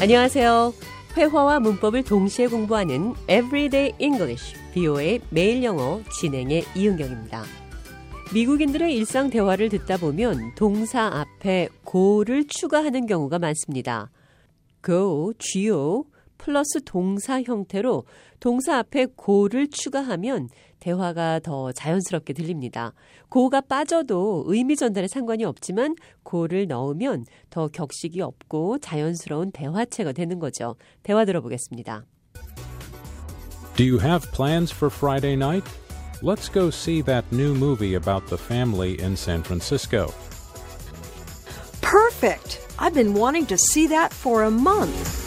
안녕하세요. 회화와 문법을 동시에 공부하는 Everyday English, BO의 매일 영어 진행의 이은경입니다. 미국인들의 일상 대화를 듣다 보면 동사 앞에 go를 추가하는 경우가 많습니다. go, go, 플러스 동사 형태로 동사 앞에 고를 추가하면 대화가 더 자연스럽게 들립니다. 고가 빠져도 의미 전달에 상관이 없지만 고를 넣으면 더 격식이 없고 자연스러운 대화체가 되는 거죠. 대화 들어보겠습니다. Do you have plans for Friday night? Let's go see that new movie about the family in San Francisco. Perfect! I've been wanting to see that for a month.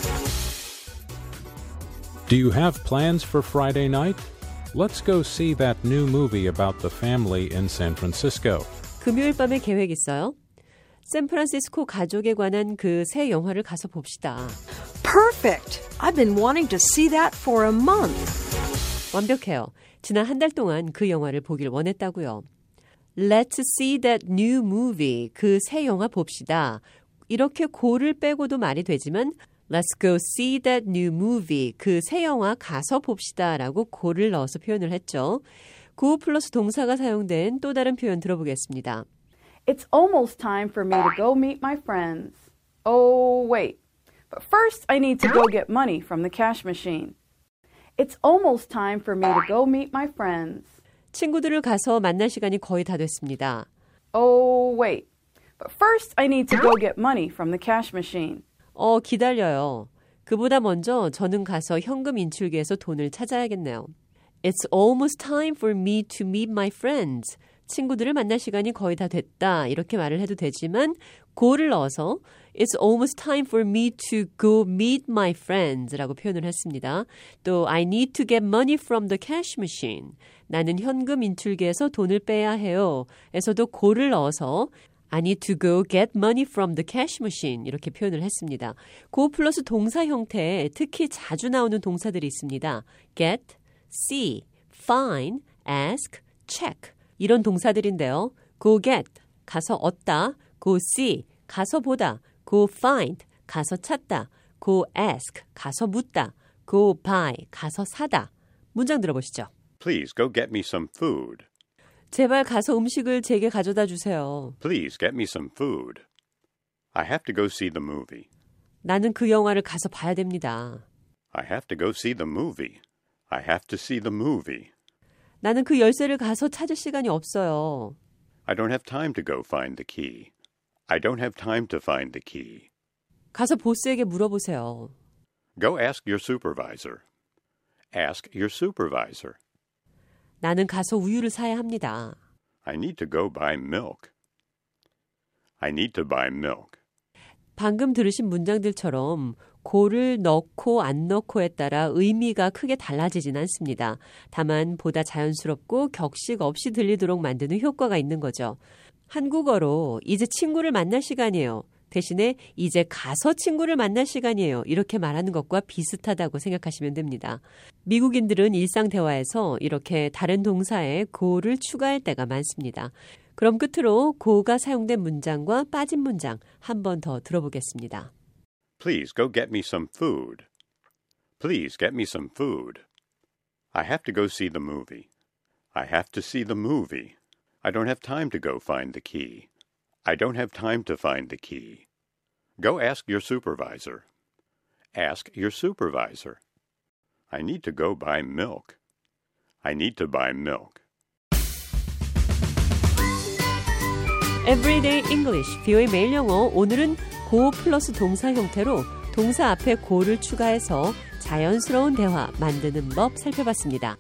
Do you have plans for Friday night? Let's go see that new movie about the family in San Francisco. 금요일 밤에 계획 있어요? 샌프란시스코 가족에 관한 그 새 영화를 가서 봅시다. Perfect! I've been wanting to see that for a month. 완벽해요. 지난 한 달 동안 그 영화를 보길 원했다고요. Let's see that new movie. 그 새 영화 봅시다. 이렇게 고를 빼고도 말이 되지만 Let's go see that new movie. 그 새 영화 가서 봅시다. 라고 고를 넣어서 표현을 했죠. 고 플러스 동사가 사용된 또 다른 표현 들어보겠습니다. It's almost time for me to go meet my friends. Oh, wait. But first, I need to go get money from the cash machine. It's almost time for me to go meet my friends. 친구들을 가서 만날 시간이 거의 다 됐습니다. Oh, wait. But first, I need to go get money from the cash machine. 어, 기다려요. 그보다 먼저 저는 가서 현금 인출기에서 돈을 찾아야겠네요. It's almost time for me to meet my friends. 친구들을 만날 시간이 거의 다 됐다. 이렇게 말을 해도 되지만 go를 넣어서 It's almost time for me to go meet my friends 라고 표현을 했습니다. 또 I need to get money from the cash machine. 나는 현금 인출기에서 돈을 빼야 해요. 에서도 go를 넣어서 I need to go get money from the cash machine. 이렇게 표현을 했습니다. go 플러스 동사 형태에 특히 자주 나오는 동사들이 있습니다. get, see, find, ask, check. 이런 동사들인데요. go get, 가서 얻다. go see, 가서 보다. go find, 가서 찾다. go ask, 가서 묻다. go buy, 가서 사다. 문장 들어보시죠. Please go get me some food. 제발 가서 음식을 제게 가져다 주세요. Please get me some food. I have to go see the movie. 나는 그 영화를 가서 봐야 됩니다. I have to go see the movie. I have to see the movie. 나는 그 열쇠를 가서 찾을 시간이 없어요. I don't have time to go find the key. I don't have time to find the key. 가서 보스에게 물어보세요. Go ask your supervisor. Ask your supervisor. 나는 가서 우유를 사야 합니다. I need to go buy milk. I need to buy milk. 방금 들으신 문장들처럼 고를 넣고 안 넣고에 따라 의미가 크게 달라지진 않습니다. 다만 보다 자연스럽고 격식 없이 들리도록 만드는 효과가 있는 거죠. 한국어로 이제 친구를 만날 시간이에요. 대신에 이제 가서 친구를 만날 시간이에요. 이렇게 말하는 것과 비슷하다고 생각하시면 됩니다. 미국인들은 일상 대화에서 이렇게 다른 동사에 go를 추가할 때가 많습니다. 그럼 끝으로 go가 사용된 문장과 빠진 문장 한 번 더 들어보겠습니다. Please go get me some food. Please get me some food. I have to go see the movie. I have to see the movie. I don't have time to go find the key. I don't have time to find the key. Go ask your supervisor. Ask your supervisor. I need to go buy milk. I need to buy milk. Everyday English, 비오의 매일 영어. 오늘은 고 플러스 동사 형태로 동사 앞에 고를 추가해서 자연스러운 대화 만드는 법 살펴봤습니다.